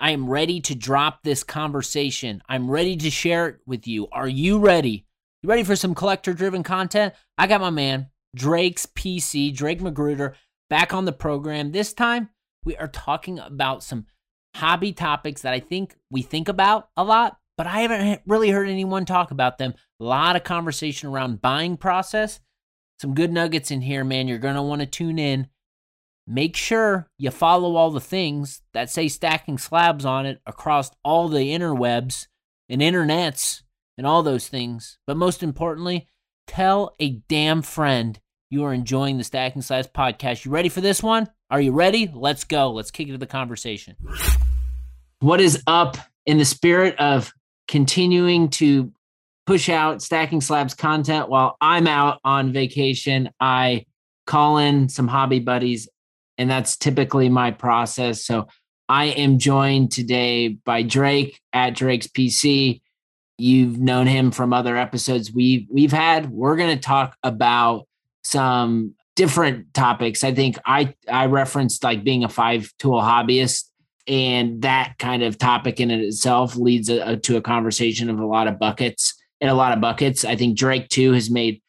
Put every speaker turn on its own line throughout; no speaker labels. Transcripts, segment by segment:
I am ready to drop this conversation. I'm ready to share it with you. Are you ready? You ready for some collector driven content? I got my man, Drake's PC, Drake Magruder, back on the program. This time, we are talking about some hobby topics that I think we think about a lot, but I haven't really heard anyone talk about them. A lot of conversation around buying process some good nuggets in here, man. You're going to want to tune in. Make sure you follow all the things that say stacking slabs on it across all the interwebs and internets and all those things. But most importantly, tell a damn friend you are enjoying the Stacking Slabs podcast. You ready for this one? Are you ready? Let's go. Let's kick into the conversation. What is up in the spirit of continuing to push out stacking slabs content while I'm out on vacation. I call in some hobby buddies, and that's typically my process. So I am joined today by Drake at Drake's PC. You've known him from other episodes we've we've had. We're going to talk about some different topics. I think I I referenced like being a five tool hobbyist and that kind of topic in itself leads a, a, to a conversation of a lot of buckets in a lot of buckets. I think Drake too has made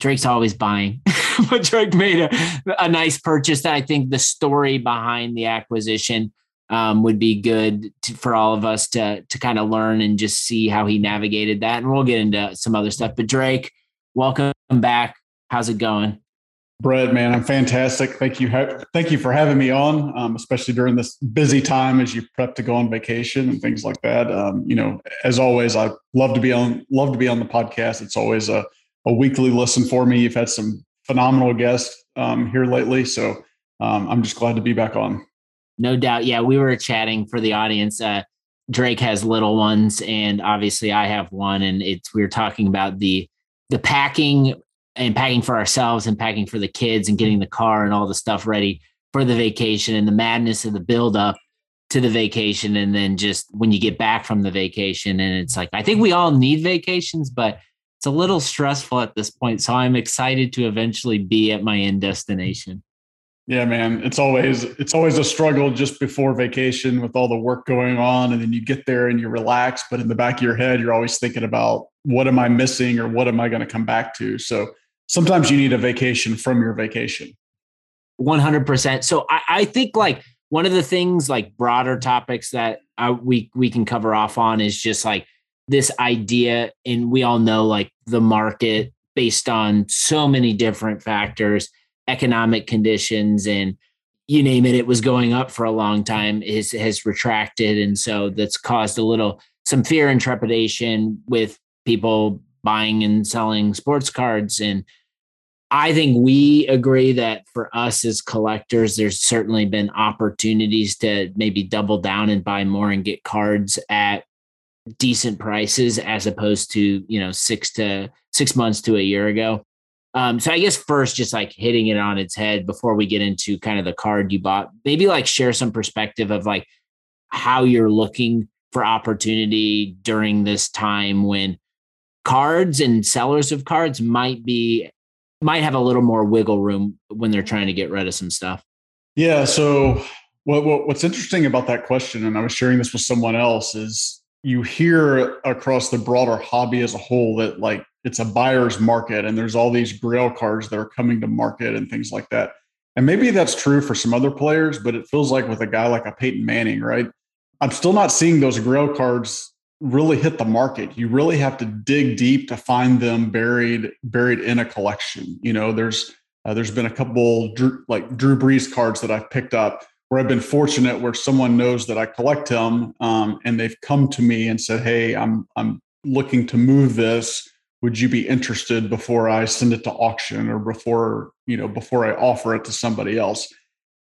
Drake's always buying, but Drake made a, a nice purchase that I think the story behind the acquisition um, would be good to, for all of us to to kind of learn and just see how he navigated that. And we'll get into some other stuff. But Drake, welcome back. How's it going?
Brett, man, I'm fantastic. Thank you. Thank you for having me on, um, especially during this busy time as you prep to go on vacation and things like that. Um, you know, as always, I love to be on love to be on the podcast. It's always a, a weekly listen for me. You've had some phenomenal guests um, here lately, so um, I'm just glad to be back on.
No doubt. Yeah, we were chatting for the audience. Uh, Drake has little ones, and obviously I have one, and it's we were talking about the the packing and packing for ourselves and packing for the kids and getting the car and all the stuff ready for the vacation and the madness of the build up to the vacation and then just when you get back from the vacation and it's like I think we all need vacations but it's a little stressful at this point so I'm excited to eventually be at my end destination.
Yeah, man, it's always it's always a struggle just before vacation with all the work going on and then you get there and you relax but in the back of your head you're always thinking about what am I missing or what am I going to come back to. So sometimes you need a vacation from your vacation.
100%. So I, I think like one of the things like broader topics that I, we we can cover off on is just like this idea and we all know like the market based on so many different factors economic conditions and you name it it was going up for a long time is has retracted and so that's caused a little some fear and trepidation with people buying and selling sports cards and I think we agree that for us as collectors, there's certainly been opportunities to maybe double down and buy more and get cards at decent prices as opposed to, you know, six to six months to a year ago. Um, so I guess first, just like hitting it on its head before we get into kind of the card you bought, maybe like share some perspective of like how you're looking for opportunity during this time when cards and sellers of cards might be might have a little more wiggle room when they're trying to get rid of some stuff.
Yeah. So what, what, what's interesting about that question, and I was sharing this with someone else, is you hear across the broader hobby as a whole that like it's a buyer's market and there's all these grail cards that are coming to market and things like that. And maybe that's true for some other players, but it feels like with a guy like a Peyton Manning, right? I'm still not seeing those grail cards really hit the market you really have to dig deep to find them buried buried in a collection you know there's uh, there's been a couple like drew brees cards that i've picked up where i've been fortunate where someone knows that i collect them um, and they've come to me and said hey i'm i'm looking to move this would you be interested before i send it to auction or before you know before i offer it to somebody else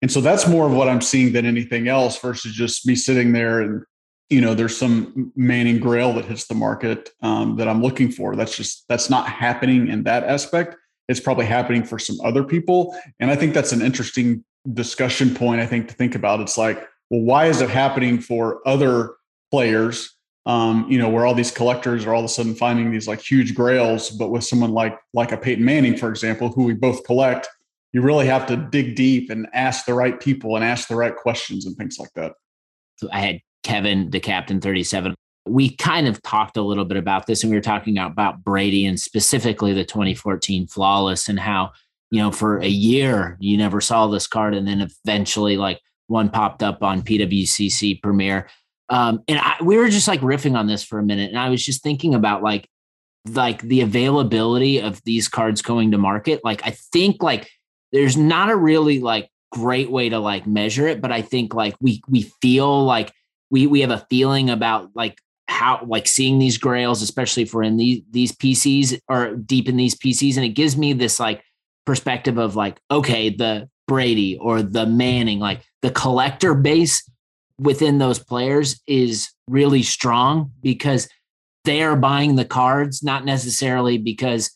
and so that's more of what i'm seeing than anything else versus just me sitting there and you know, there's some Manning Grail that hits the market um, that I'm looking for. That's just that's not happening in that aspect. It's probably happening for some other people, and I think that's an interesting discussion point. I think to think about. It's like, well, why is it happening for other players? Um, you know, where all these collectors are all of a sudden finding these like huge grails, but with someone like like a Peyton Manning, for example, who we both collect, you really have to dig deep and ask the right people and ask the right questions and things like that.
So I had Kevin, the captain 37. We kind of talked a little bit about this and we were talking about Brady and specifically the 2014 flawless and how, you know, for a year you never saw this card and then eventually like one popped up on PWCC premiere. Um, and I, we were just like riffing on this for a minute and I was just thinking about like like the availability of these cards going to market. Like I think like there's not a really like great way to like measure it, but I think like we we feel like we we have a feeling about like how like seeing these grails, especially if we're in these these PCs or deep in these PCs, and it gives me this like perspective of like okay, the Brady or the Manning, like the collector base within those players is really strong because they are buying the cards, not necessarily because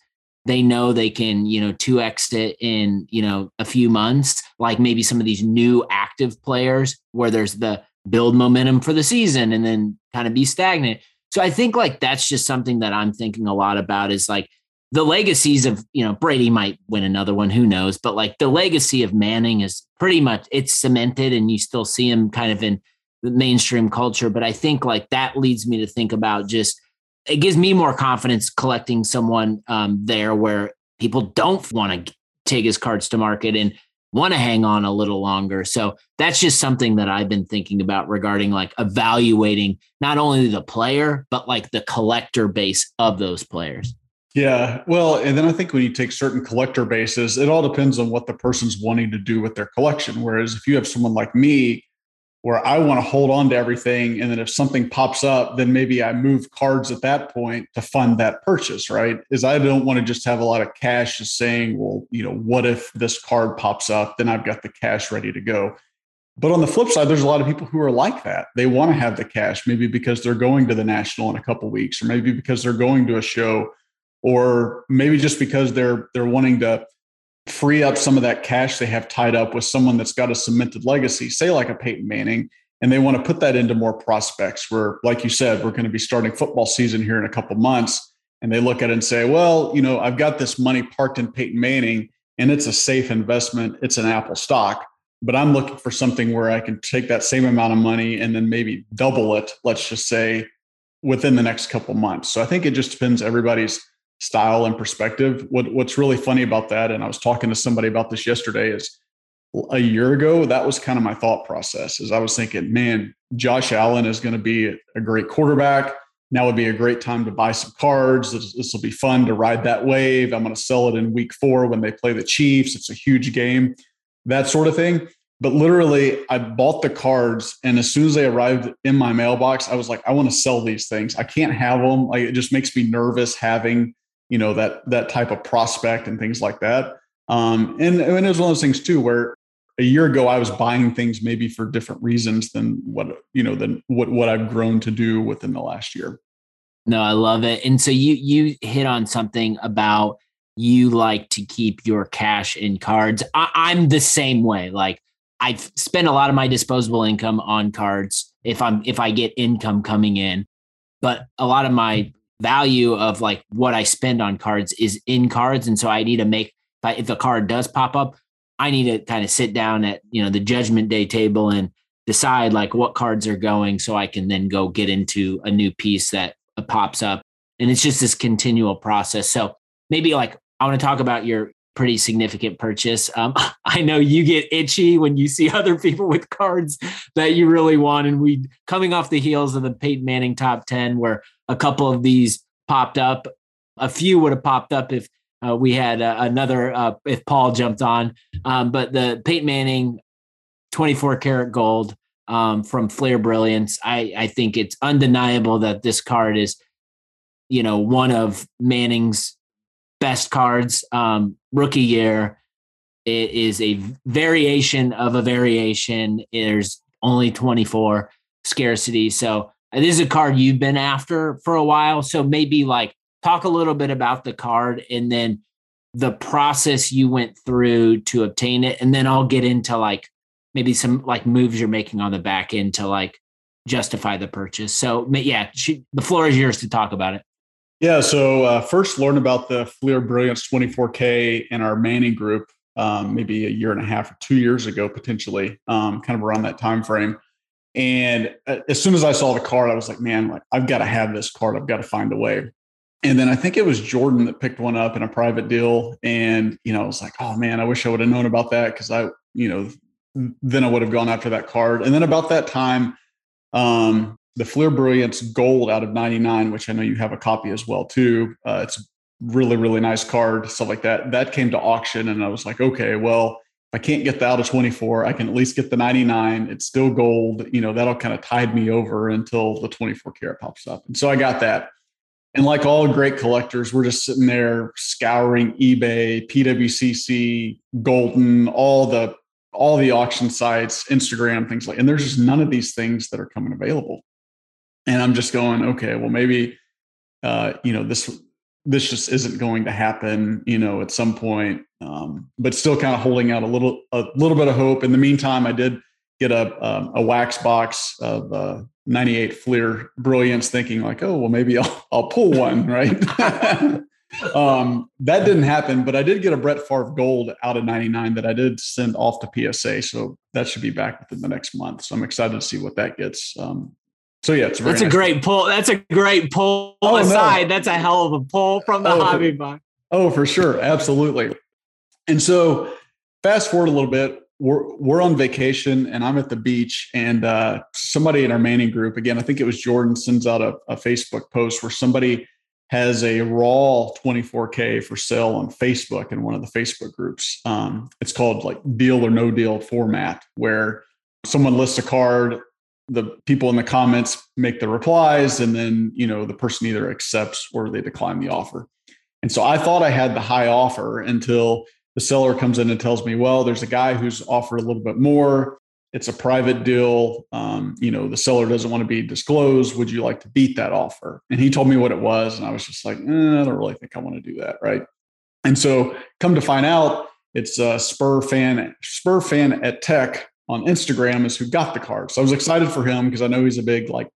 they know they can, you know, 2x it in, you know, a few months, like maybe some of these new active players where there's the build momentum for the season and then kind of be stagnant. So I think like that's just something that I'm thinking a lot about is like the legacies of, you know, Brady might win another one, who knows, but like the legacy of Manning is pretty much it's cemented and you still see him kind of in the mainstream culture, but I think like that leads me to think about just it gives me more confidence collecting someone um, there where people don't want to take his cards to market and want to hang on a little longer. So that's just something that I've been thinking about regarding like evaluating not only the player, but like the collector base of those players.
Yeah. Well, and then I think when you take certain collector bases, it all depends on what the person's wanting to do with their collection. Whereas if you have someone like me where I want to hold on to everything. And then if something pops up, then maybe I move cards at that point to fund that purchase, right? Is I don't want to just have a lot of cash just saying, well, you know, what if this card pops up? Then I've got the cash ready to go. But on the flip side, there's a lot of people who are like that. They want to have the cash, maybe because they're going to the national in a couple weeks, or maybe because they're going to a show, or maybe just because they're they're wanting to free up some of that cash they have tied up with someone that's got a cemented legacy, say like a Peyton Manning, and they want to put that into more prospects. Where, like you said, we're going to be starting football season here in a couple months, and they look at it and say, "Well, you know, I've got this money parked in Peyton Manning, and it's a safe investment. It's an Apple stock." But I'm looking for something where I can take that same amount of money and then maybe double it, let's just say, within the next couple months. So I think it just depends everybody's style and perspective. What what's really funny about that, and I was talking to somebody about this yesterday, is a year ago that was kind of my thought process. Is I was thinking, man, Josh Allen is going to be a great quarterback. Now would be a great time to buy some cards. This, this will be fun to ride that wave. I'm going to sell it in week four when they play the Chiefs. It's a huge game, that sort of thing. But literally, I bought the cards, and as soon as they arrived in my mailbox, I was like, I want to sell these things. I can't have them. Like it just makes me nervous having you know that that type of prospect and things like that. Um, and, and it was one of those things too where a year ago I was buying things maybe for different reasons than what you know than what what I've grown to do within the last year.
No, I love it. And so you you hit on something about you like to keep your cash in cards. I, I'm the same way. Like I spend a lot of my disposable income on cards if I'm if I get income coming in, but a lot of my value of like what I spend on cards is in cards. And so I need to make, if, a card does pop up, I need to kind of sit down at, you know, the judgment day table and decide like what cards are going so I can then go get into a new piece that uh, pops up. And it's just this continual process. So maybe like I want to talk about your pretty significant purchase. Um, I know you get itchy when you see other people with cards that you really want. And we coming off the heels of the Peyton Manning top 10, where a couple of these popped up. A few would have popped up if uh, we had uh, another, uh, if Paul jumped on. Um, but the Peyton Manning 24 karat gold um, from Fleer Brilliance, I, I think it's undeniable that this card is, you know, one of Manning's best cards. Um, rookie year, it is a variation of a variation. There's only 24 scarcity. So this is a card you've been after for a while. So maybe like talk a little bit about the card and then the process you went through to obtain it. And then I'll get into like maybe some like moves you're making on the back end to like justify the purchase. So yeah, she, the floor is yours to talk about it.
Yeah. So uh, first, learn about the Fleer Brilliance 24K in our Manning group, um, maybe a year and a half or two years ago, potentially, um, kind of around that time frame. And uh, as soon as I saw the card, I was like, man, like I've got to have this card. I've got to find a way. And then I think it was Jordan that picked one up in a private deal. And, you know, I was like, oh man, I wish I would have known about that because I, you know, then I would have gone after that card. And then about that time, um, the Fleer Brilliance Gold out of 99, which I know you have a copy as well too. Uh, it's a really, really nice card, stuff like that. That came to auction, and I was like, okay, well, I can't get the out of 24, I can at least get the 99. It's still gold. You know, that'll kind of tide me over until the 24 karat pops up. And so I got that. And like all great collectors, we're just sitting there scouring eBay, PWCC, Goldin, all the all the auction sites, Instagram, things like, and there's just none of these things that are coming available. And I'm just going, okay, well, maybe, uh, you know, this, this just isn't going to happen, you know, at some point, um, but still kind of holding out a little, a little bit of hope. In the meantime, I did get a, um, a wax box of, uh, 98 Fleer Brilliance thinking like, oh, well, maybe I'll, I'll pull one, right? um, that didn't happen, but I did get a Brett Favre Gold out of 99 that I did send off to PSA. So that should be back within the next month. So I'm excited to see what that gets. Um, so yeah, it's
a that's nice a great pull. That's a great pull oh, aside. No. That's a hell of a pull from the oh, hobby box.
Oh, for sure, absolutely. And so, fast forward a little bit. We're we're on vacation, and I'm at the beach, and uh, somebody in our Manning group, again, I think it was Jordan, sends out a, a Facebook post where somebody has a raw 24k for sale on facebook in one of the facebook groups um, it's called like deal or no deal format where someone lists a card the people in the comments make the replies and then you know the person either accepts or they decline the offer and so i thought i had the high offer until the seller comes in and tells me well there's a guy who's offered a little bit more it's a private deal. Um, you know, the seller doesn't want to be disclosed. Would you like to beat that offer? And he told me what it was. And I was just like, eh, I don't really think I want to do that. Right. And so come to find out, it's a Spur fan, Spur fan at tech on Instagram is who got the card. So I was excited for him because I know he's a big, like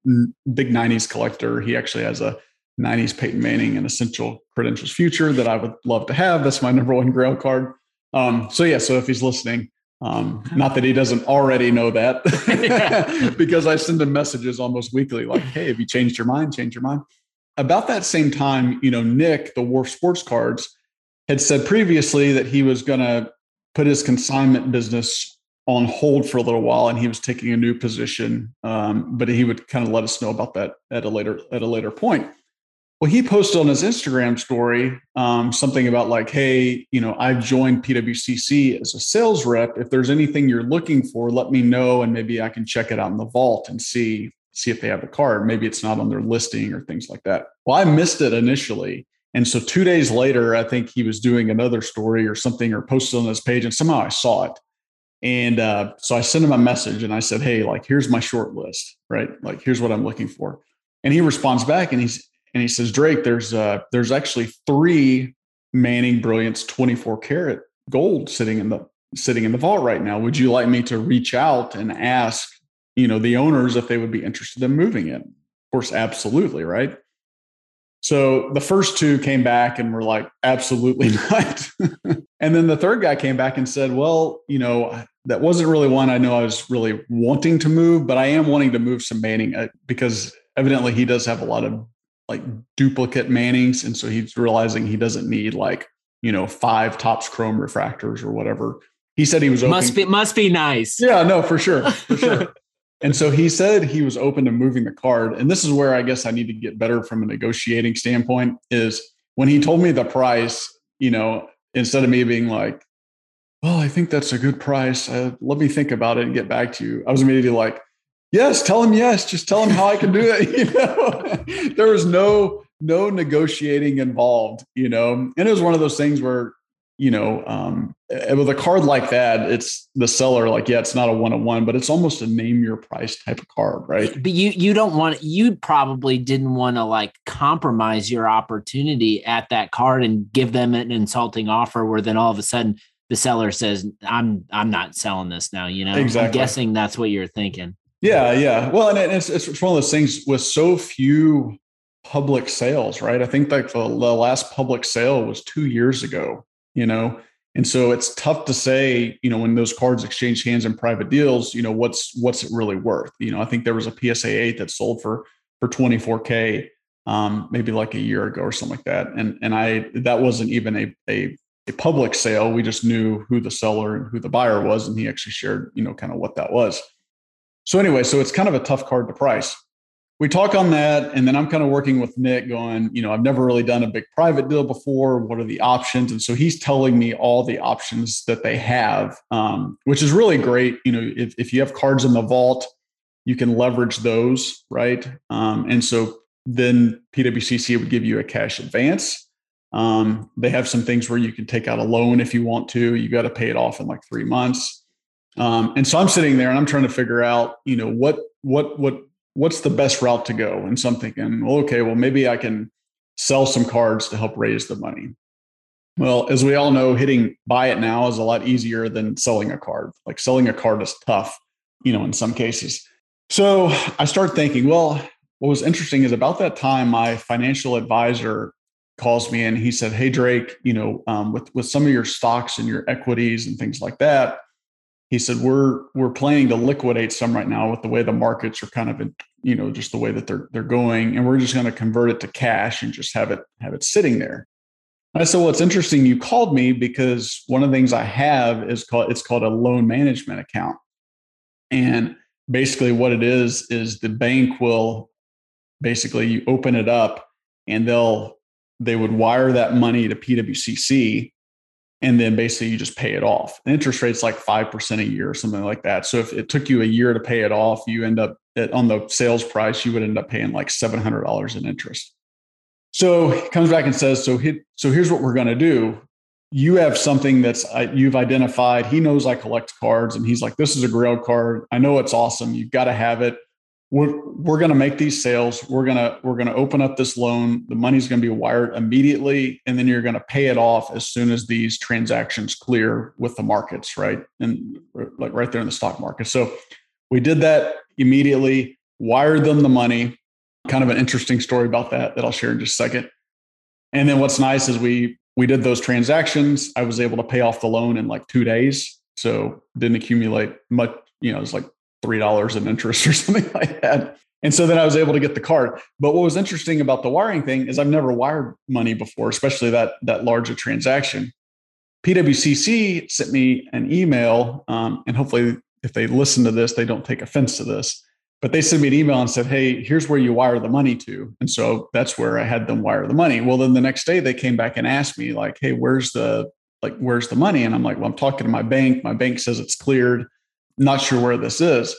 big 90s collector. He actually has a 90s Peyton Manning and essential credentials future that I would love to have. That's my number one grail card. Um, so yeah, so if he's listening, um, not that he doesn't already know that, because I send him messages almost weekly, like, "Hey, have you changed your mind? Change your mind." About that same time, you know, Nick, the Wharf Sports Cards, had said previously that he was going to put his consignment business on hold for a little while, and he was taking a new position. Um, but he would kind of let us know about that at a later at a later point. Well, he posted on his Instagram story um, something about like, hey, you know, I've joined PWCC as a sales rep. If there's anything you're looking for, let me know, and maybe I can check it out in the vault and see see if they have a card. Maybe it's not on their listing or things like that. Well, I missed it initially. And so two days later, I think he was doing another story or something or posted on his page, and somehow I saw it. And uh, so I sent him a message and I said, Hey, like, here's my short list, right? Like, here's what I'm looking for. And he responds back and he's and he says, Drake, there's uh, there's actually three Manning Brilliance 24 karat gold sitting in the sitting in the vault right now. Would you like me to reach out and ask, you know, the owners if they would be interested in moving it? Of course, absolutely, right? So the first two came back and were like, absolutely not. and then the third guy came back and said, well, you know, that wasn't really one I know I was really wanting to move, but I am wanting to move some Manning uh, because evidently he does have a lot of like duplicate Mannings. And so he's realizing he doesn't need like, you know, five Topps chrome refractors or whatever. He said he was
open. Must be must be nice.
Yeah, no, for sure. For sure. and so he said he was open to moving the card. And this is where I guess I need to get better from a negotiating standpoint is when he told me the price, you know, instead of me being like, well, I think that's a good price. Uh, let me think about it and get back to you. I was immediately like, yes, tell him yes. Just tell him how I can do it. You know, there was no no negotiating involved. You know, and it was one of those things where you know, um, eh, with a card like that, it's the seller like, yeah, it's not a one on one, but it's almost a name your price type of card, right?
But you you don't want you probably didn't want to like compromise your opportunity at that card and give them an insulting offer where then all of a sudden the seller says, I'm I'm not selling this now. You know, exactly. I'm guessing that's what you're thinking.
Yeah, yeah. Well, and it's it's one of those things with so few public sales, right? I think like the, the last public sale was two years ago you know and so it's tough to say you know when those cards exchange hands in private deals you know what's what's it really worth you know i think there was a psa 8 that sold for for 24k um, maybe like a year ago or something like that and and i that wasn't even a, a a public sale we just knew who the seller and who the buyer was and he actually shared you know kind of what that was. So anyway so it's kind of a tough card to price. We talk on that and then i'm kind of working with nick going you know i've never really done a big private deal before what are the options? And so he's telling me all the options that they have um, which is really great you know if, if you have cards in the vault you can leverage those right? Um, and so then pwcc would give you a cash advance um, they have some things where you can take out a loan if you want to you got to pay it off in like three months um, and so i'm sitting there and i'm trying to figure out you know what what what what's the best route to go? And so I'm thinking, well, okay, well, maybe I can sell some cards to help raise the money. Well, as we all know, hitting buy it now is a lot easier than selling a card. Like selling a card is tough, you know, in some cases. So I start thinking, well, what was interesting is about that time, my financial advisor calls me and he said, Hey, Drake, you know, um, with, with some of your stocks and your equities and things like that, he said we're we're planning to liquidate some right now with the way the markets are kind of in, you know just the way that they're they're going and we're just going to convert it to cash and just have it have it sitting there. And i said well it's interesting you called me because one of the things i have is called it's called a loan management account. And basically what it is is the bank will basically you open it up and they'll they would wire that money to pwcc and then basically you just pay it off. The interest rate's like 5% a year or something like that. So if it took you a year to pay it off, you end up at, on the sales price, you would end up paying like $700 in interest. So he comes back and says, so, he, so here's what we're going to do. You have something that's you've identified. He knows I collect cards and he's like, this is a grail card. I know it's awesome. You've got to have it we're we're going to make these sales. We're going to we're going to open up this loan. The money's going to be wired immediately and then you're going to pay it off as soon as these transactions clear with the markets right? And like right there in the stock market. So we did that immediately wired them the money. Kind of an interesting story about that that i'll share in just a second. And then what's nice is we we did those transactions. I was able to pay off the loan in like two days. So didn't accumulate much you know it's like three dollars in interest or something like that. And so then I was able to get the card. But what was interesting about the wiring thing is I've never wired money before, especially that that large a transaction. PWCC sent me an email, um, and hopefully, if they listen to this, they don't take offense to this. But they sent me an email and said, "Hey, here's where you wire the money to," and so that's where I had them wire the money. Well, then the next day they came back and asked me, like, "Hey, where's the like where's the money?" And I'm like, "Well, I'm talking to my bank. My bank says it's cleared." Not sure where this is.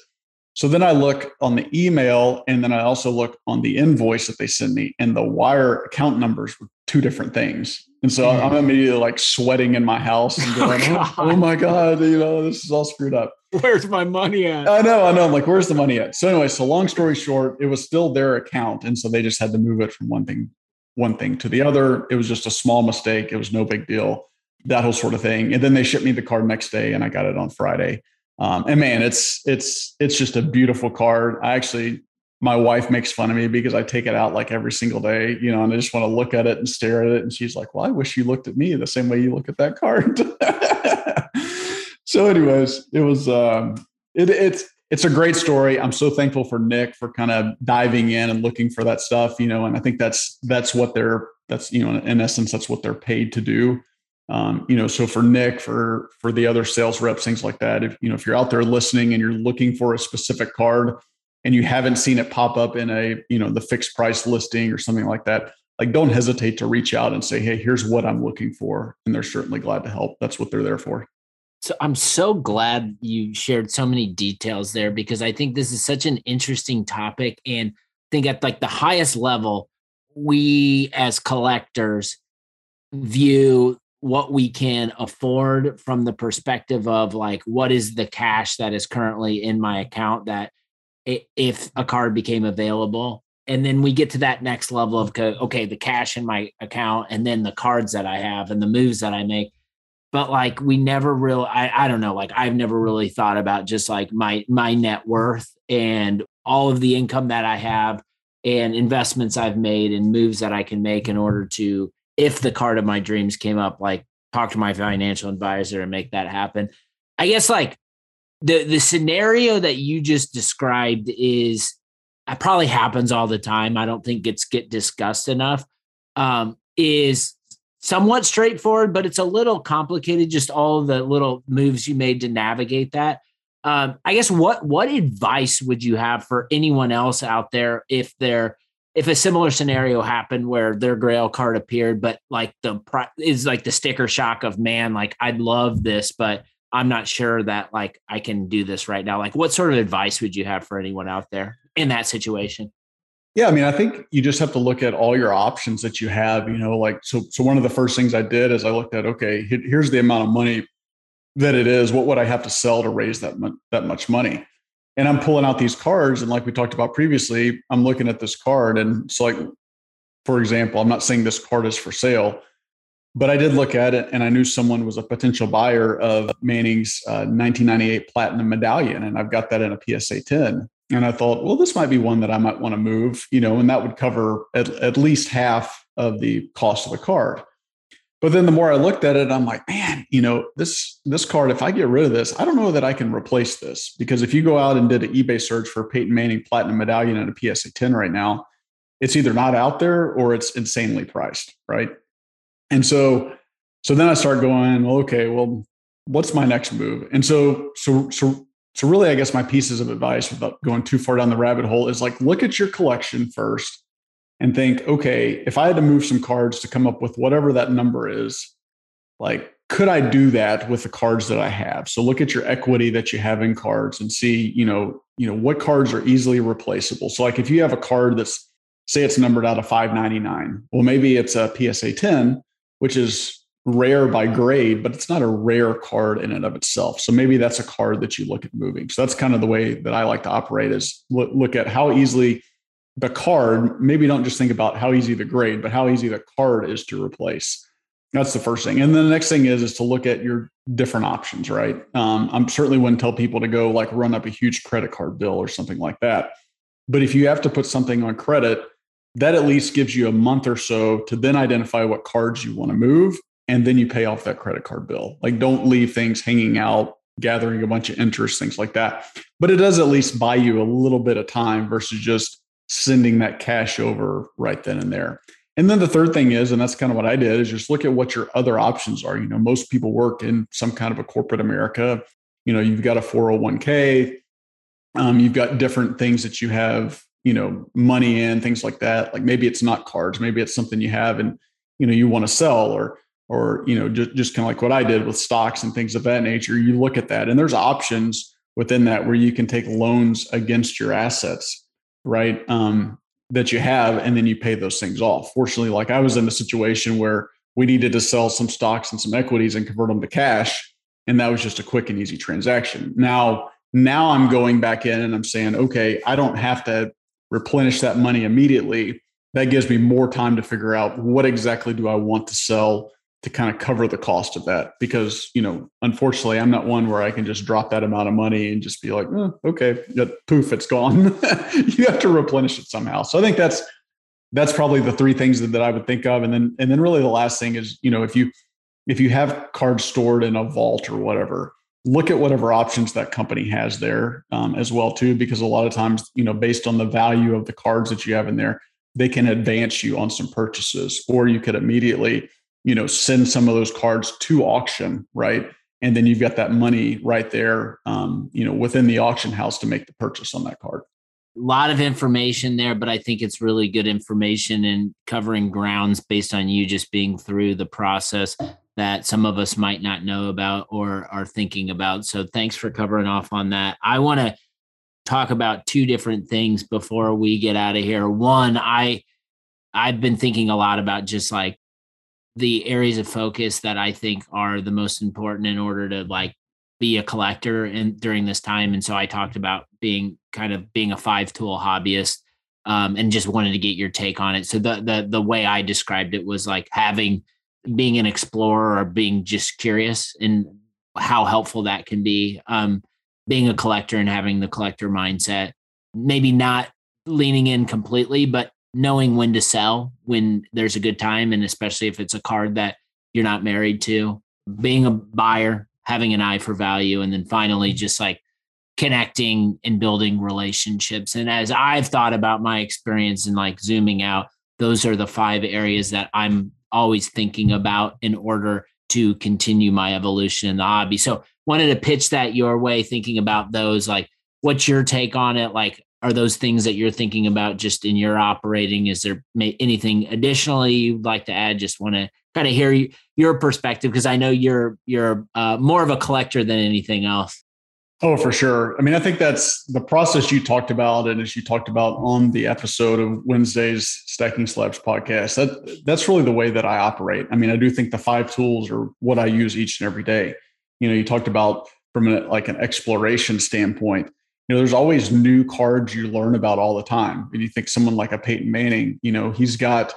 So then I look on the email and then I also look on the invoice that they send me, and the wire account numbers were two different things. And so mm. I'm immediately like sweating in my house and going, oh, oh, my God, you know, this is all screwed up.
Where's my money at?
I know, I know. I'm like, where's the money at? So anyway, so long story short, it was still their account. And so they just had to move it from one thing, one thing to the other. It was just a small mistake. It was no big deal, that whole sort of thing. And then they shipped me the card next day and I got it on Friday. Um, and man, it's it's it's just a beautiful card. I actually my wife makes fun of me because I take it out like every single day, you know, and I just want to look at it and stare at it. And she's like, Well, I wish you looked at me the same way you look at that card. so, anyways, it was um it, it's it's a great story. I'm so thankful for Nick for kind of diving in and looking for that stuff, you know, and I think that's that's what they're that's you know in essence that's what they're paid to do um, you know so for nick for for the other sales reps things like that if you know if you're out there listening and you're looking for a specific card and you haven't seen it pop up in a you know the fixed price listing or something like that like don't hesitate to reach out and say hey here's what i'm looking for and they're certainly glad to help. That's what they're there for.
So i'm so glad you shared so many details there because i think this is such an interesting topic and I think at like the highest level we as collectors view what we can afford from the perspective of like what is the cash that is currently in my account that if a card became available? And then we get to that next level of okay the cash in my account and then the cards that i have and the moves that i make. But like we never really I, I don't know like i've never really thought about just like my my net worth and all of the income that i have and investments i've made and moves that i can make in order to if the card of my dreams came up like talk to my financial advisor and make that happen i guess like the the scenario that you just described is it probably happens all the time. I don't think it's get discussed enough. Um, is somewhat straightforward, but it's a little complicated. Just all the little moves you made to navigate that. Um, I guess what what advice would you have for anyone else out there if they're if a similar scenario happened where their grail card appeared, but like the is like the sticker shock of man, like I'd love this, but I'm not sure that like I can do this right now. Like, what sort of advice would you have for anyone out there? in that situation?
Yeah, I mean, I think you just have to look at all your options that you have. You know, like so. So one of the first things I did is I looked at okay, here's the amount of money that it is. What would I have to sell to raise that that much money? And I'm pulling out these cards, and like we talked about previously, I'm looking at this card, and it's like, for example, I'm not saying this card is for sale, but I did look at it, and I knew someone was a potential buyer of Manning's uh, 1998 Platinum Medallion, and I've got that in a PSA 10 and I thought, well, this might be one that I might want to move, you know, and that would cover at, at least half of the cost of the card. But then the more I looked at it, I'm like, man, you know, this this card, if I get rid of this, I don't know that I can replace this. Because if you go out and did an eBay search for Peyton Manning Platinum Medallion and a PSA 10 right now, it's either not out there or it's insanely priced, right? And so so then I start going, well, okay, well, what's my next move? And so so so so really i guess my pieces of advice without going too far down the rabbit hole is like look at your collection first and think okay if i had to move some cards to come up with whatever that number is like could i do that with the cards that i have so look at your equity that you have in cards and see you know you know what cards are easily replaceable so like if you have a card that's say it's numbered out of 599 well maybe it's a psa 10 which is rare by grade, but it's not a rare card in and of itself. So maybe that's a card that you look at moving. So that's kind of the way that I like to operate is look, look at how easily the card, maybe don't just think about how easy the grade, but how easy the card is to replace. That's the first thing. And then the next thing is, is to look at your different options, right? Um, I'm certainly wouldn't tell people to go like run up a huge credit card bill or something like that. But if you have to put something on credit, that at least gives you a month or so to then identify what cards you want to move and then you pay off that credit card bill. Like don't leave things hanging out, gathering a bunch of interest, things like that. But it does at least buy you a little bit of time versus just sending that cash over right then and there. And then the third thing is, and that's kind of what I did, is just look at what your other options are. You know, most people work in some kind of a corporate America. You know, you've got a 401k, um, you've got different things that you have, you know, money in, things like that. Like maybe it's not cards, maybe it's something you have and, you know, you want to sell or or you know just, just kind of like what i did with stocks and things of that nature you look at that and there's options within that where you can take loans against your assets right um, that you have and then you pay those things off. Fortunately like i was in a situation where we needed to sell some stocks and some equities and convert them to cash and that was just a quick and easy transaction. Now now i'm going back in and i'm saying okay i don't have to replenish that money immediately. That gives me more time to figure out what exactly do i want to sell to kind of cover the cost of that. Because you know unfortunately i'm not one where i can just drop that amount of money and just be like oh, okay poof it's gone. You have to replenish it somehow. So i think that's that's probably the three things that, that i would think of. And then and then really the last thing is you know if you if you have cards stored in a vault or whatever look at whatever options that company has there um, as well too because a lot of times you know based on the value of the cards that you have in there they can advance you on some purchases or you could immediately you know send some of those cards to auction right? And then you've got that money right there um, you know within the auction house to make the purchase on that card.
A lot of information there but i think it's really good information and covering grounds based on you just being through the process that some of us might not know about or are thinking about. So thanks for covering off on that. I want to talk about two different things before we get out of here. One i i've been thinking a lot about just like the areas of focus that I think are the most important in order to like be a collector and during this time. And so I talked about being kind of being a five tool hobbyist um, and just wanted to get your take on it. So the the the way I described it was like having being an explorer or being just curious and how helpful that can be. Um, being a collector and having the collector mindset, maybe not leaning in completely, but knowing when to sell when there's a good time, and especially if it's a card that you're not married to. Being a buyer, having an eye for value, and then finally mm. just like connecting and building relationships. And as I've thought about my experience and like zooming out, those are the five areas that I'm always thinking about in order to continue my evolution in the hobby. So wanted to pitch that your way, thinking about those. Like, what's your take on it? Like, are those things that you're thinking about just in your operating? Is there anything additionally you'd like to add? Just want to kind of hear your perspective because I know you're you're uh, more of a collector than anything else.
Oh, for sure. I mean, I think that's the process you talked about, and as you talked about on the episode of Wednesday's Stacking Slabs podcast. That that's really the way that I operate. I mean, I do think the five tools are what I use each and every day. You know, you talked about from a, like an exploration standpoint. You know, there's always new cards you learn about all the time. And you think someone like a Peyton Manning, you know, he's got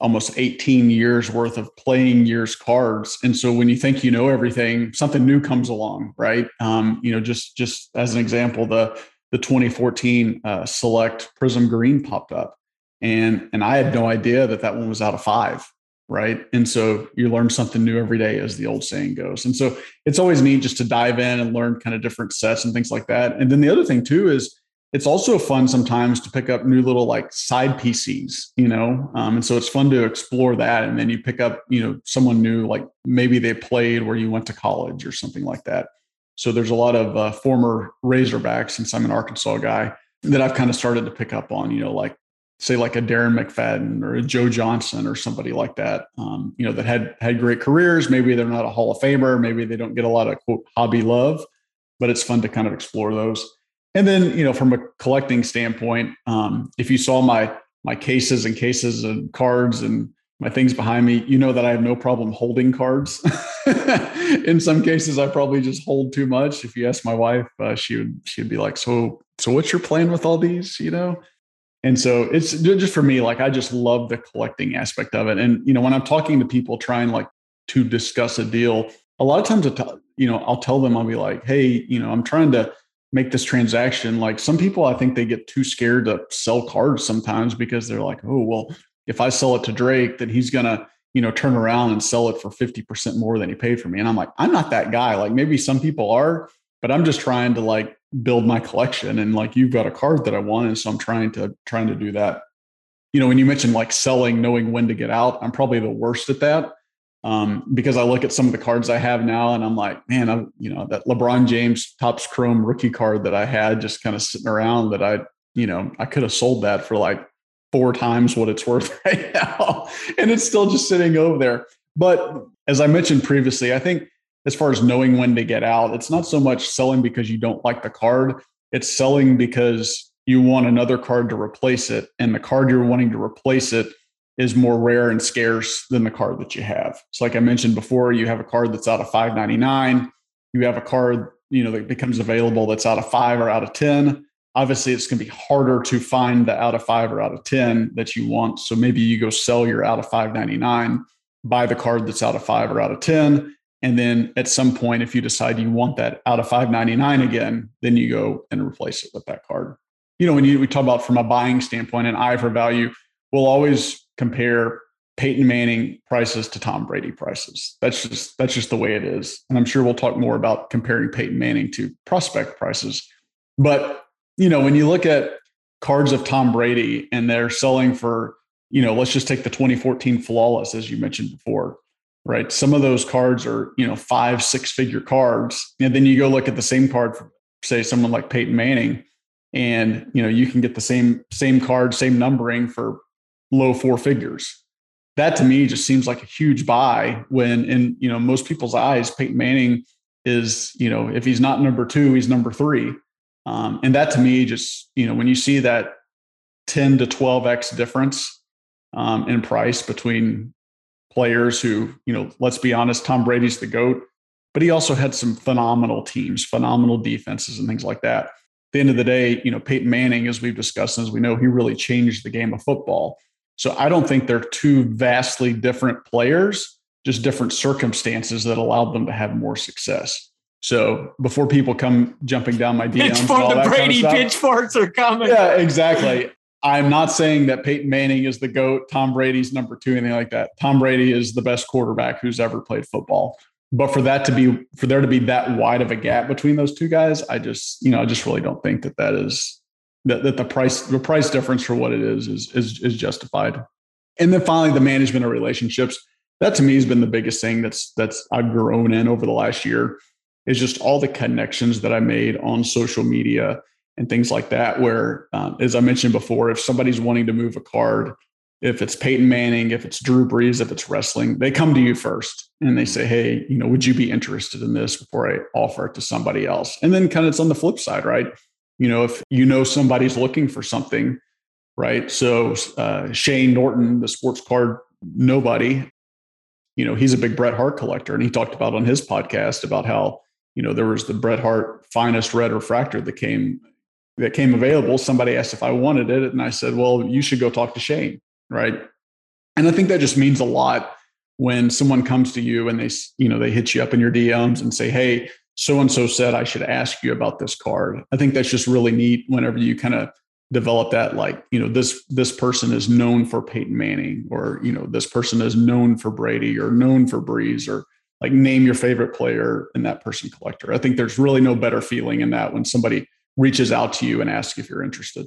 almost 18 years worth of playing years cards. And so when you think you know everything something new comes along right? Um, you know just just as an example the the 2014 uh, select prizm green popped up. And and i had no idea that that one was out of five right and so you learn something new every day as the old saying goes and so it's always neat just to dive in and learn kind of different sets and things like that and then the other thing too is it's also fun sometimes to pick up new little like side PCs, you know, um, and so it's fun to explore that. And then you pick up, you know, someone new, like maybe they played where you went to college or something like that. So there's a lot of uh, former Razorbacks, since I'm an Arkansas guy, that I've kind of started to pick up on, you know, like say like a Darren McFadden or a Joe Johnson or somebody like that, um, you know, that had had great careers. Maybe they're not a Hall of Famer. Maybe they don't get a lot of quote hobby love, but it's fun to kind of explore those. And then, you know, from a collecting standpoint, um, if you saw my my cases and cases and cards and my things behind me, you know that I have no problem holding cards. In some cases, I probably just hold too much. If you ask my wife, uh, she would she'd be like, "So, so what's your plan with all these?" You know. And so it's just for me, like I just love the collecting aspect of it. And you know, when I'm talking to people trying like to discuss a deal, a lot of times, you know, I'll tell them, I'll be like, "Hey, you know, I'm trying to." make this transaction like some people i think they get too scared to sell cards sometimes because they're like oh well if i sell it to drake then he's gonna you know turn around and sell it for 50% more than he paid for me and i'm like i'm not that guy like maybe some people are but i'm just trying to like build my collection and like you've got a card that i want and so i'm trying to trying to do that you know when you mentioned like selling knowing when to get out i'm probably the worst at that um, because I look at some of the cards I have now and I'm like, man, I, you know, that LeBron James Topps Chrome rookie card that I had just kind of sitting around that I, you know, I could have sold that for like four times what it's worth right now. and it's still just sitting over there. But as I mentioned previously, I think as far as knowing when to get out, it's not so much selling because you don't like the card, it's selling because you want another card to replace it. And the card you're wanting to replace it is more rare and scarce than the card that you have. So like I mentioned before, you have a card that's out of 599, you have a card, you know, that becomes available that's out of 5 or out of 10. Obviously, it's going to be harder to find the out of 5 or out of 10 that you want. So maybe you go sell your out of 599, buy the card that's out of 5 or out of 10, and then at some point if you decide you want that out of 599 again, then you go and replace it with that card. You know, when you we talk about from a buying standpoint and eye for value, we'll always compare Peyton Manning prices to Tom Brady prices. That's just that's just the way it is. And I'm sure we'll talk more about comparing Peyton Manning to prospect prices. But you know, when you look at cards of Tom Brady and they're selling for, you know, let's just take the 2014 flawless as you mentioned before, right? Some of those cards are, you know, five, six figure cards. And then you go look at the same card for say someone like Peyton Manning and, you know, you can get the same same card, same numbering for low four figures. That to me just seems like a huge buy when in you know most people's eyes, Peyton Manning is, you know, if he's not number two, he's number three. Um, and that to me just, you know, when you see that 10 to 12x difference um, in price between players who, you know, let's be honest, Tom Brady's the GOAT, but he also had some phenomenal teams, phenomenal defenses, and things like that. At the end of the day, you know, Peyton Manning, as we've discussed, as we know, he really changed the game of football. So I don't think they're two vastly different players, just different circumstances that allowed them to have more success. So before people come jumping down my DMs,
Pitchfork, the Brady kind of pitchforks are coming.
Yeah, exactly. I'm not saying that Peyton Manning is the GOAT, Tom Brady's number two, anything like that. Tom Brady is the best quarterback who's ever played football. But for that to be, for there to be that wide of a gap between those two guys, I just, you know, I just really don't think that that is, that, that the price, the price difference for what it is, is, is, is justified. And then finally, the management of relationships. That to me has been the biggest thing that's, that's I've grown in over the last year is just all the connections that I made on social media and things like that. Where, um, as I mentioned before, if somebody's wanting to move a card, if it's Peyton Manning, if it's Drew Brees, if it's wrestling, they come to you first and they say, Hey, you know, would you be interested in this before I offer it to somebody else? And then kind of it's on the flip side, right? You know, if you know somebody's looking for something, right? So uh, Shane Norton, the sports card nobody, you know, he's a big Bret Hart collector. And he talked about on his podcast about how, you know, there was the Bret Hart finest red refractor that came that came available, somebody asked if I wanted it. And I said, well, you should go talk to Shane. Right. And I think that just means a lot when someone comes to you and they, you know, they hit you up in your DMs and say, Hey, so and so said I should ask you about this card. I think that's just really neat whenever you kind of develop that like you know this this person is known for Peyton Manning or you know this person is known for Brady or known for Brees or like name your favorite player and that person collector. I think there's really no better feeling in that when somebody reaches out to you and asks if you're interested.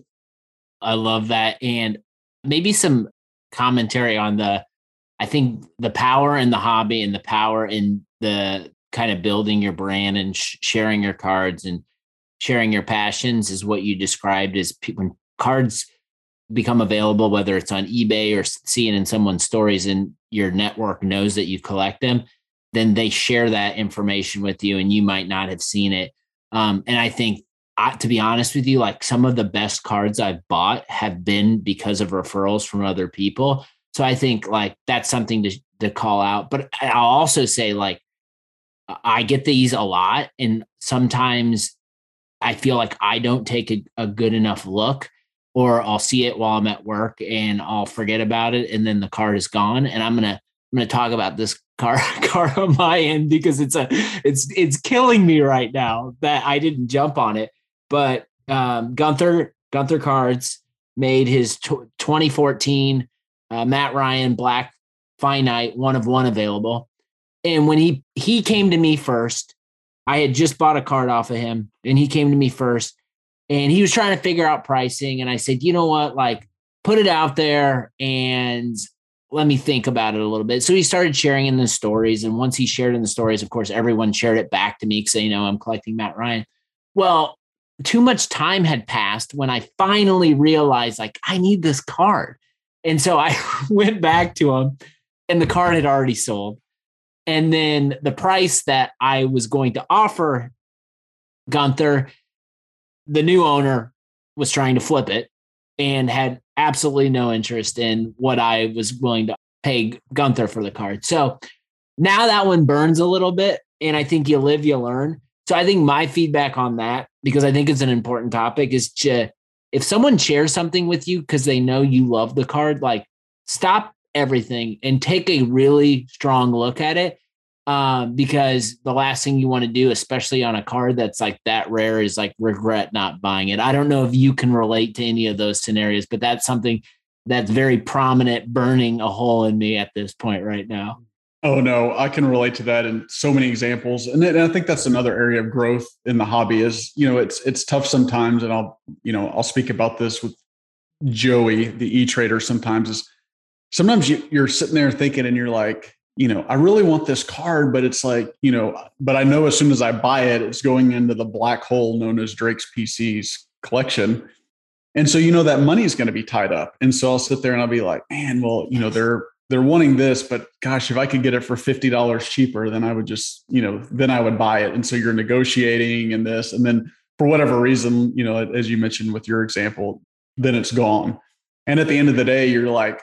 I love that. And maybe some commentary on the, I think the power in the hobby and the power in the kind of building your brand and sh- sharing your cards and sharing your passions is what you described as pe- when cards become available, whether it's on eBay or seeing in someone's stories and your network knows that you collect them, then they share that information with you and you might not have seen it. Um, and I think I, to be honest with you, like some of the best cards I've bought have been because of referrals from other people. So I think like that's something to to call out. But I'll also say like I get these a lot, and sometimes I feel like I don't take a, a good enough look, or I'll see it while I'm at work and I'll forget about it, and then the card is gone, and I'm gonna I'm gonna talk about this car car on my end because it's a it's it's killing me right now that I didn't jump on it. But um, Gunther Gunther Cards made his t- 2014 uh, Matt Ryan Black Finite one of one available. And when he he came to me first, I had just bought a card off of him, and he came to me first, and he was trying to figure out pricing. And I said, you know what, like put it out there and let me think about it a little bit. So he started sharing in the stories. And once he shared in the stories, of course, everyone shared it back to me because you know I'm collecting Matt Ryan. Well, too much time had passed when I finally realized like I need this card. And so I went back to him and the card had already sold. And then the price that I was going to offer Gunther, the new owner was trying to flip it and had absolutely no interest in what I was willing to pay Gunther for the card. So now that one burns a little bit. And I think you live, you learn. So I think my feedback on that, because I think it's an important topic, is to if someone shares something with you because they know you love the card, like stop everything and take a really strong look at it. Um, because the last thing you want to do, especially on a card that's like that rare, is like regret not buying it. I don't know if you can relate to any of those scenarios, but that's something that's very prominent, burning a hole in me at this point right now.
Oh no, I can relate to that in so many examples, and, and I think that's another area of growth in the hobby. Is you know it's it's tough sometimes, and I'll you know I'll speak about this with Joey, the e trader. Sometimes is sometimes you, you're sitting there thinking, and you're like, you know, I really want this card, but it's like you know, but I know as soon as I buy it, it's going into the black hole known as Drake's PCs collection. And so, you know, that money is going to be tied up. And so I'll sit there and I'll be like, man, well, you know, they're they're wanting this, but gosh, if I could get it for fifty dollars cheaper, then I would just, you know, then I would buy it. And so you're negotiating and this, and then for whatever reason, you know, as you mentioned with your example, then it's gone. And at the end of the day, you're like,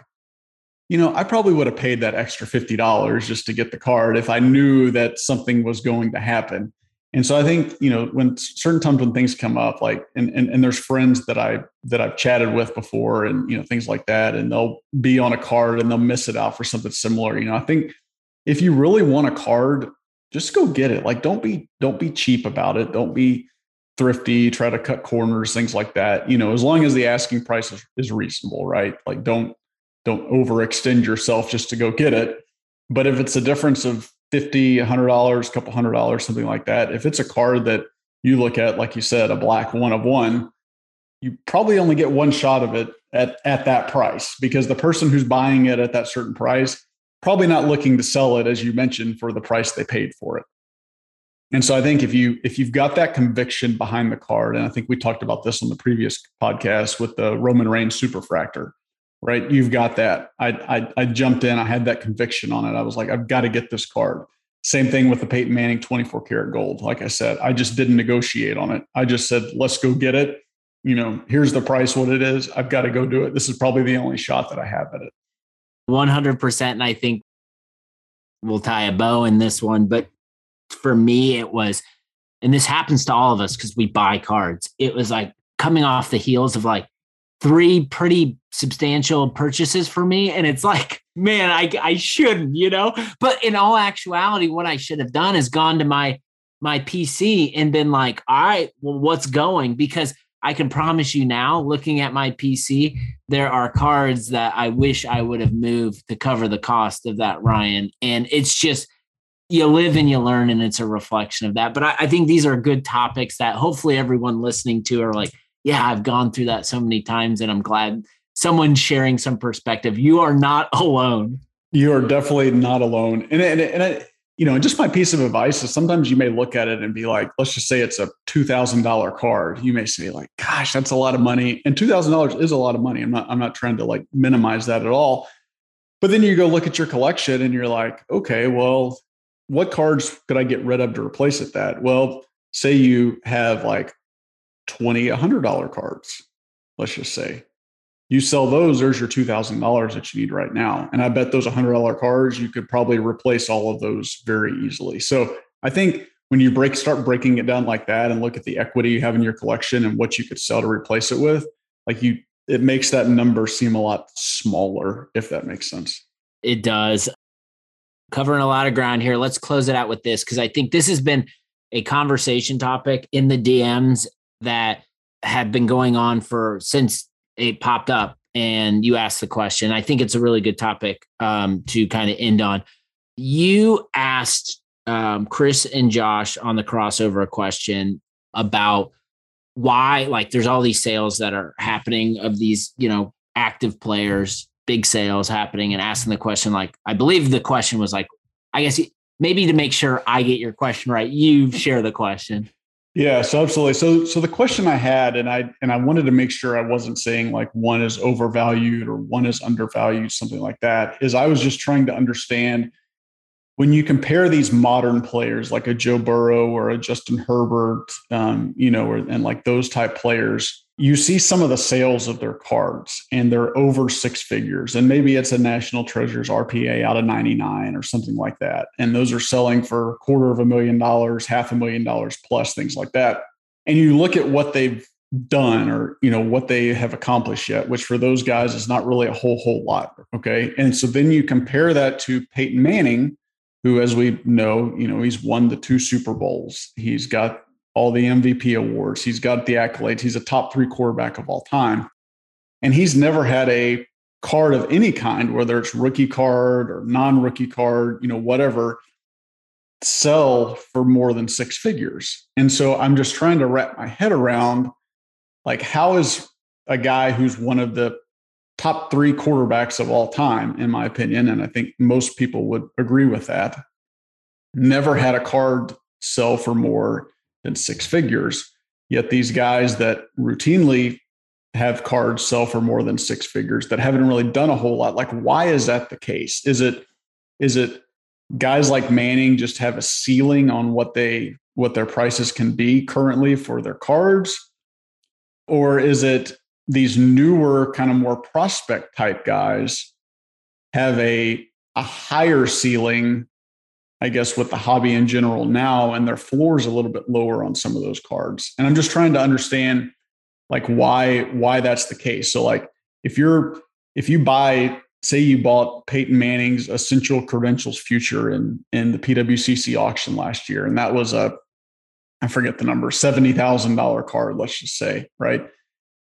you know, I probably would have paid that extra $50 just to get the card if I knew that something was going to happen. And so I think, you know, when certain times when things come up, like and, and and there's friends that I that I've chatted with before and you know, things like that, and they'll be on a card and they'll miss it out for something similar. You know, I think if you really want a card, just go get it. Like don't be don't be cheap about it. Don't be thrifty, try to cut corners, things like that. You know, as long as the asking price is, is reasonable, right? Like don't don't overextend yourself just to go get it. But if it's a difference of 50, $100, a couple hundred dollars, something like that, if it's a card that you look at, like you said, a black one of one, you probably only get one shot of it at, at that price because the person who's buying it at that certain price probably not looking to sell it as you mentioned for the price they paid for it. And so i think if you if you've got that conviction behind the card and i think we talked about this on the previous podcast with the roman reigns superfractor right? You've got that. I, I, I jumped in. I had that conviction on it. I was like, I've got to get this card. Same thing with the Peyton Manning 24 karat gold. Like I said, I just didn't negotiate on it. I just said, let's go get it. You know, here's the price, what it is. I've got to go do it. This is probably the only shot that I have at it.
100%. And I think we'll tie a bow in this one. But for me, it was, and this happens to all of us because we buy cards. It was like coming off the heels of like, three pretty substantial purchases for me. And it's like, man, I, I shouldn't, you know? But in all actuality, what I should have done is gone to my my PC and been like, all right, well, what's going? Because I can promise you now, looking at my PC, there are cards that I wish I would have moved to cover the cost of that Ryan. And it's just you live and you learn, and it's a reflection of that. But I, I think these are good topics that hopefully everyone listening to are like, yeah, I've gone through that so many times and I'm glad someone's sharing some perspective. You are not alone.
You are definitely not alone. And, and, and I, you know, just my piece of advice is sometimes you may look at it and be like, let's just say it's a $2,000 card. You may say like, gosh, that's a lot of money. And $2,000 is a lot of money. I'm not, I'm not trying to like minimize that at all. But then you go look at your collection and you're like, okay, well, what cards could I get rid of to replace it that? Well, say you have like 20 $100 cards, let's just say. You sell those, there's your $2,000 that you need right now. And I bet those $100 cards, you could probably replace all of those very easily. So I think when you break, start breaking it down like that and look at the equity you have in your collection and what you could sell to replace it with, like you, it makes that number seem a lot smaller, if that makes sense.
It does. Covering a lot of ground here. Let's close it out with this because I think this has been a conversation topic in the DMs that have been going on for since it popped up and you asked the question. I think it's a really good topic um, to kind of end on. You asked um, Chris and Josh on the crossover a question about why, like, there's all these sales that are happening of these, you know, active players, big sales happening, and asking the question, like, I believe the question was like, I guess maybe to make sure I get your question right, you share the question.
Yeah, so absolutely. So so the question I had, and I and I wanted to make sure I wasn't saying like one is overvalued or one is undervalued, something like that, is I was just trying to understand when you compare these modern players like a Joe Burrow or a Justin Herbert, um, you know, or, and like those type players, you see some of the sales of their cards and they're over six figures. And maybe it's a National Treasures RPA out of 99 or something like that. And those are selling for quarter of a million dollars, half a million dollars plus, things like that. And you look at what they've done or you know what they have accomplished yet which for those guys is not really a whole whole lot okay and so then you compare that to Peyton Manning who as we know you know he's won the two super bowls he's got all the MVP awards. He's got the accolades. He's a top three quarterback of all time. And he's never had a card of any kind, whether it's rookie card or non rookie card, you know, whatever, sell for more than six figures. And so I'm just trying to wrap my head around like, how is a guy who's one of the top three quarterbacks of all time, in my opinion, and I think most people would agree with that, never had a card sell for more than six figures. Yet these guys that routinely have cards sell for more than six figures that haven't really done a whole lot. Like, why is that the case? Is it is it guys like Manning just have a ceiling on what they what their prices can be currently for their cards? Or is it these newer, kind of more prospect type guys have a a higher ceiling, I guess, with the hobby in general now, and their floor is a little bit lower on some of those cards. And I'm just trying to understand like why why that's the case. So like if you're if you buy say you bought Peyton Manning's Essential Credentials Future in in the PWCC auction last year, and that was a I forget the number seventy thousand dollar card. Let's just say right.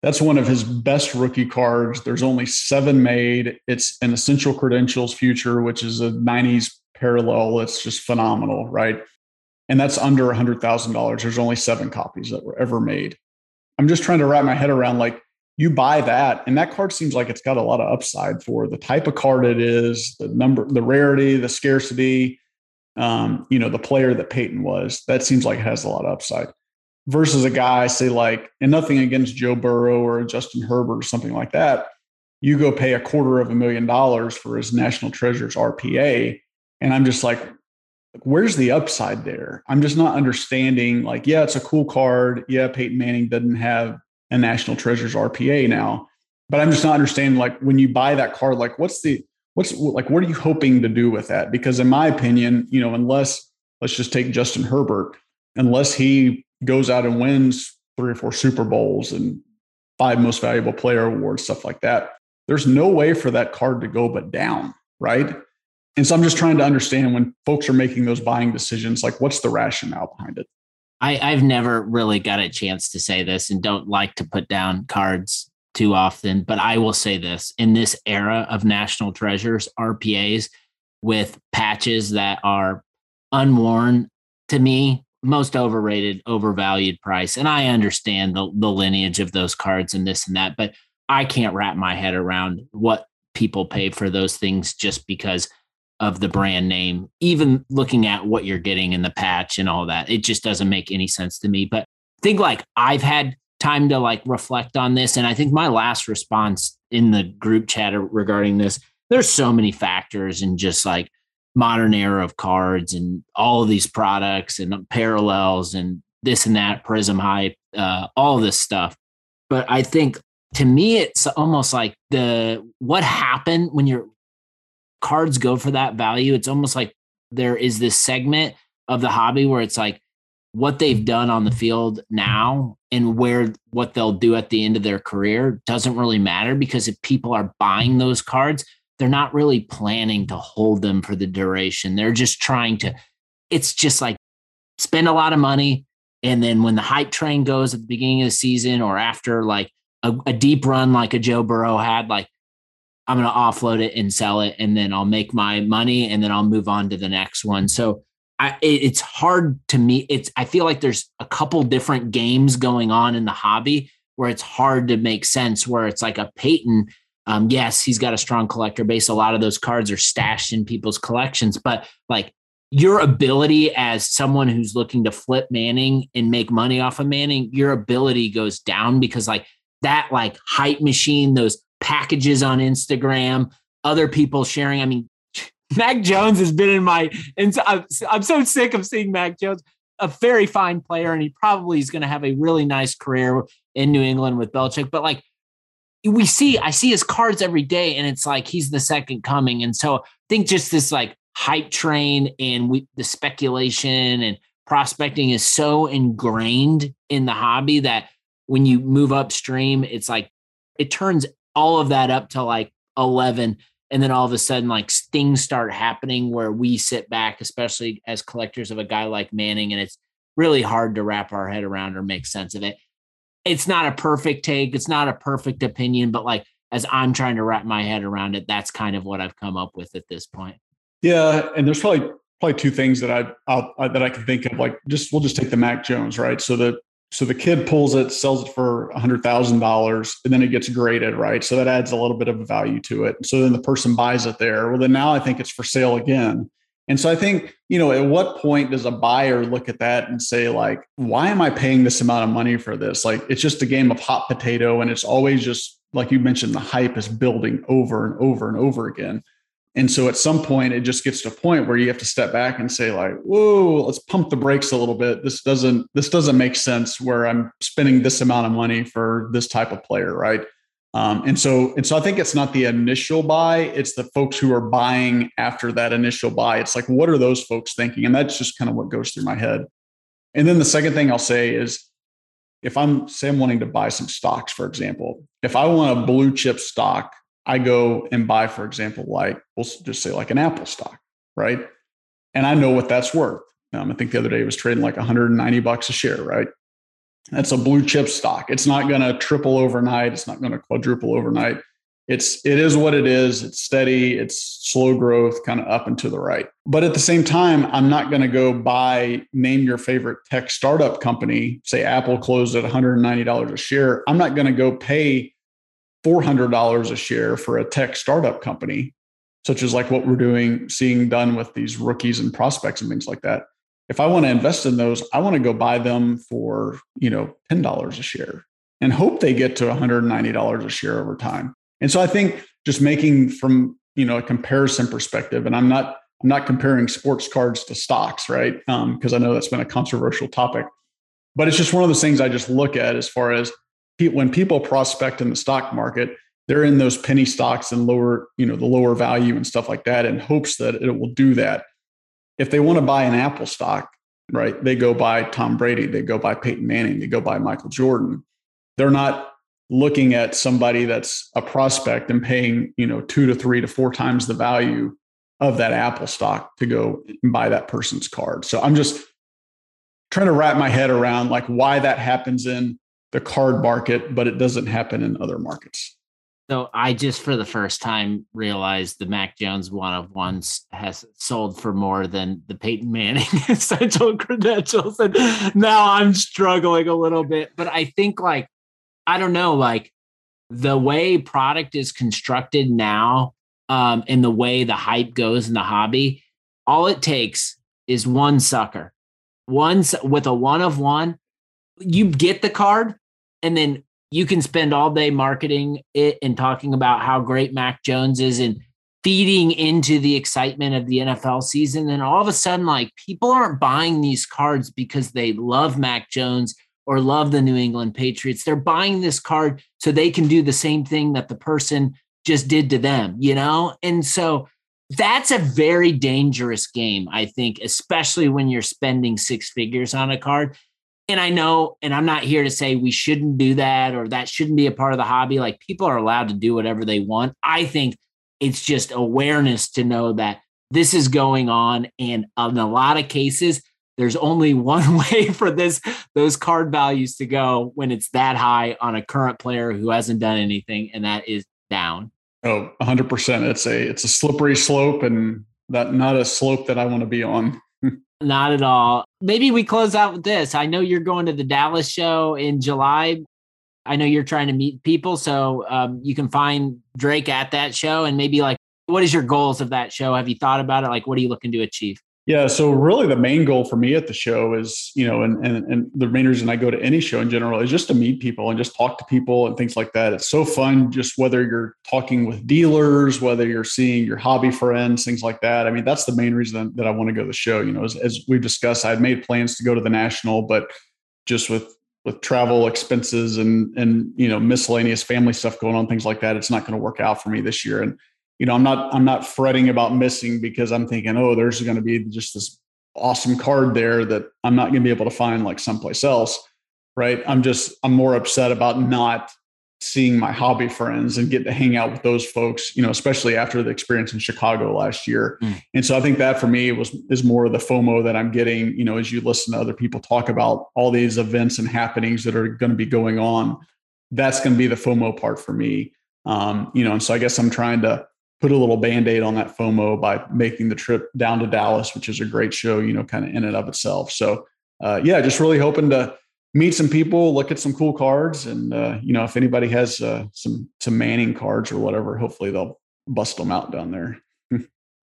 That's one of his best rookie cards. There's only seven made. It's an Essential Credentials Future, which is a '90s parallel. It's just phenomenal, right? And that's under a hundred thousand dollars. There's only seven copies that were ever made. I'm just trying to wrap my head around like you buy that and that card seems like it's got a lot of upside for the type of card it is the number the rarity the scarcity um, you know the player that peyton was that seems like it has a lot of upside versus a guy say like and nothing against joe burrow or justin herbert or something like that you go pay a quarter of a million dollars for his national treasures rpa and i'm just like where's the upside there i'm just not understanding like yeah it's a cool card yeah peyton manning doesn't have a National Treasures RPA now. But I'm just not understanding like when you buy that card, like what's the what's like what are you hoping to do with that? Because in my opinion, you know, unless let's just take Justin Herbert, unless he goes out and wins three or four Super Bowls and five most valuable player awards, stuff like that, there's no way for that card to go but down, right? And so I'm just trying to understand when folks are making those buying decisions, like what's the rationale behind it?
I, I've never really got a chance to say this and don't like to put down cards too often, but I will say this in this era of national treasures, RPAs with patches that are unworn to me, most overrated, overvalued price. And I understand the, the lineage of those cards and this and that, but I can't wrap my head around what people pay for those things just because of the brand name, even looking at what you're getting in the patch and all that. It just doesn't make any sense to me. But I think like I've had time to like reflect on this. And I think my last response in the group chat regarding this, there's so many factors and just like modern era of cards and all of these products and parallels and this and that, Prizm hype, uh, all this stuff. But I think to me, it's almost like the what happened when you're cards go for that value, it's almost like there is this segment of the hobby where it's like what they've done on the field now and where what they'll do at the end of their career doesn't really matter because if people are buying those cards, they're not really planning to hold them for the duration. They're just trying to, it's just like spend a lot of money. And then when the hype train goes at the beginning of the season or after like a, a deep run like a Joe Burrow had, like I'm going to offload it and sell it, and then I'll make my money, and then I'll move on to the next one. So I, it, it's hard to me. It's I feel like there's a couple different games going on in the hobby where it's hard to make sense. Where it's like a Peyton. Um, yes, he's got a strong collector base. A lot of those cards are stashed in people's collections, but like your ability as someone who's looking to flip Manning and make money off of Manning, your ability goes down because like that like hype machine, those packages on Instagram, other people sharing. I mean, Mac Jones has been in my, and I'm, so sick of seeing Mac Jones, a very fine player, and he probably is going to have a really nice career in New England with Belichick. But like, we see, I see his cards every day, and it's like he's the second coming. And so I think just this like hype train and we, the speculation and prospecting is so ingrained in the hobby that when you move upstream, it's like it turns all of that up to like 11 and then all of a sudden like things start happening where we sit back especially as collectors of a guy like manning and it's really hard to wrap our head around or make sense of it it's not a perfect take it's not a perfect opinion but like as i'm trying to wrap my head around it that's kind of what i've come up with at this point
yeah and there's probably probably two things that I, I that I can think of. Like, just we'll just take the Mac Jones, right? So the so the kid pulls it, sells it for a hundred thousand dollars, and then it gets graded, right? So that adds a little bit of value to it. So then the person buys it there. Well, then now I think it's for sale again. And so I think, you know, at what point does a buyer look at that and say, like, why am I paying this amount of money for this? Like, it's just a game of hot potato, and it's always just like you mentioned, the hype is building over and over and over again. And so at some point, it just gets to a point where you have to step back and say, like, whoa, let's pump the brakes a little bit. This doesn't this doesn't make sense where I'm spending this amount of money for this type of player, right? Um, and so, and so I think it's not the initial buy; it's the folks who are buying after that initial buy. It's like, what are those folks thinking? And that's just kind of what goes through my head. And then the second thing I'll say is, if I'm say I'm wanting to buy some stocks, for example, if I want a blue chip stock, I go and buy, for example, like we'll just say like an Apple stock, right? And I know what that's worth. Um, I think the other day it was trading like 190 bucks a share, right? That's a blue chip stock. It's not going to triple overnight. It's not going to quadruple overnight. It's it is what it is. It's steady. It's slow growth, kind of up and to the right. But at the same time, I'm not going to go buy name your favorite tech startup company. Say Apple closed at 190 dollars a share. I'm not going to go pay 400 dollars a share for a tech startup company, such as like what we're doing, seeing done with these rookies and prospects and things like that if I want to invest in those, I want to go buy them for, you know, $10 a share and hope they get to $190 a share over time. And so I think just making from, you know, a comparison perspective, and I'm not, I'm not comparing sports cards to stocks, right? Because um, I know that's been a controversial topic, but it's just one of those things I just look at as far as when people prospect in the stock market, they're in those penny stocks and lower, you know, the lower value and stuff like that in hopes that it will do that if they want to buy an Apple stock, right, they go buy Tom Brady, they go buy Peyton Manning, they go buy Michael Jordan. They're not looking at somebody that's a prospect and paying, you know, two to three to four times the value of that Apple stock to go and buy that person's card. So I'm just trying to wrap my head around like why that happens in the card market, but it doesn't happen in other markets.
So I just for the first time realized the Mac Jones one of ones has sold for more than the Peyton Manning essential credentials. And now I'm struggling a little bit. But I think like, I don't know, like the way product is constructed now, um, and the way the hype goes in the hobby, all it takes is one sucker. One with a one of one, you get the card, and then you can spend all day marketing it and talking about how great Mac Jones is and feeding into the excitement of the NFL season. And all of a sudden, like people aren't buying these cards because they love Mac Jones or love the New England Patriots. They're buying this card so they can do the same thing that the person just did to them, you know? And so that's a very dangerous game, I think, especially when you're spending six figures on a card and I know, and I'm not here to say we shouldn't do that or that shouldn't be a part of the hobby. Like people are allowed to do whatever they want. I think it's just awareness to know that this is going on. And in a lot of cases, there's only one way for this those card values to go when it's that high on a current player who hasn't done anything, and that is down.
Oh, 100%. It's a it's a slippery slope and that not a slope that I want to be on.
Not at all. Maybe we close out with this. I know you're going to the Dallas show in July. I know you're trying to meet people, so um, you can find Drake at that show. And maybe like, what is your goals of that show? Have you thought about it? Like, what are you looking to achieve?
Yeah. So really the main goal for me at the show is, you know, and, and, and the main reason I go to any show in general is just to meet people and just talk to people and things like that. It's so fun, just whether you're talking with dealers, whether you're seeing your hobby friends, things like that. I mean, that's the main reason that I want to go to the show. You know, as, as we've discussed, I had made plans to go to the national, but just with with travel expenses and and you know miscellaneous family stuff going on things like that it's not going to work out for me this year and you know, I'm not I'm not fretting about missing because I'm thinking, oh, there's going to be just this awesome card there that I'm not going to be able to find like someplace else. Right. I'm just I'm more upset about not seeing my hobby friends and get to hang out with those folks, you know, especially after the experience in Chicago last year. Mm. And so I think that for me was is more of the FOMO that I'm getting, you know, as you listen to other people talk about all these events and happenings that are going to be going on. That's going to be the FOMO part for me. Um, you know, and so I guess I'm trying to put a little band-aid on that FOMO by making the trip down to Dallas, which is a great show, you know, kind of in and of itself. So uh, yeah, just really hoping to meet some people, look at some cool cards, and uh, you know, if anybody has uh, some some Manning cards or whatever, hopefully they'll bust them out down there.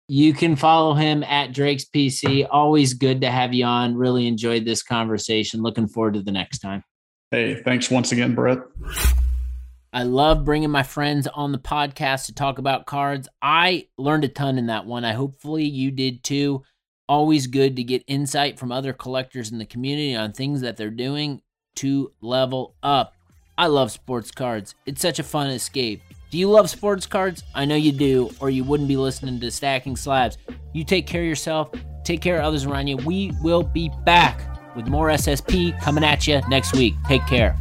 you can follow him at Drake's PC. Always good to have you on. Really enjoyed this conversation. Looking forward to the next time.
Hey, thanks once again, Brett.
I love bringing my friends on the podcast to talk about cards. I learned a ton in that one. I hopefully you did too. Always good to get insight from other collectors in the community on things that they're doing to level up. I love sports cards. It's such a fun escape. Do you love sports cards? I know you do, or you wouldn't be listening to Stacking Slabs. You take care of yourself, take care of others around you. We will be back with more SSP coming at you next week. Take care.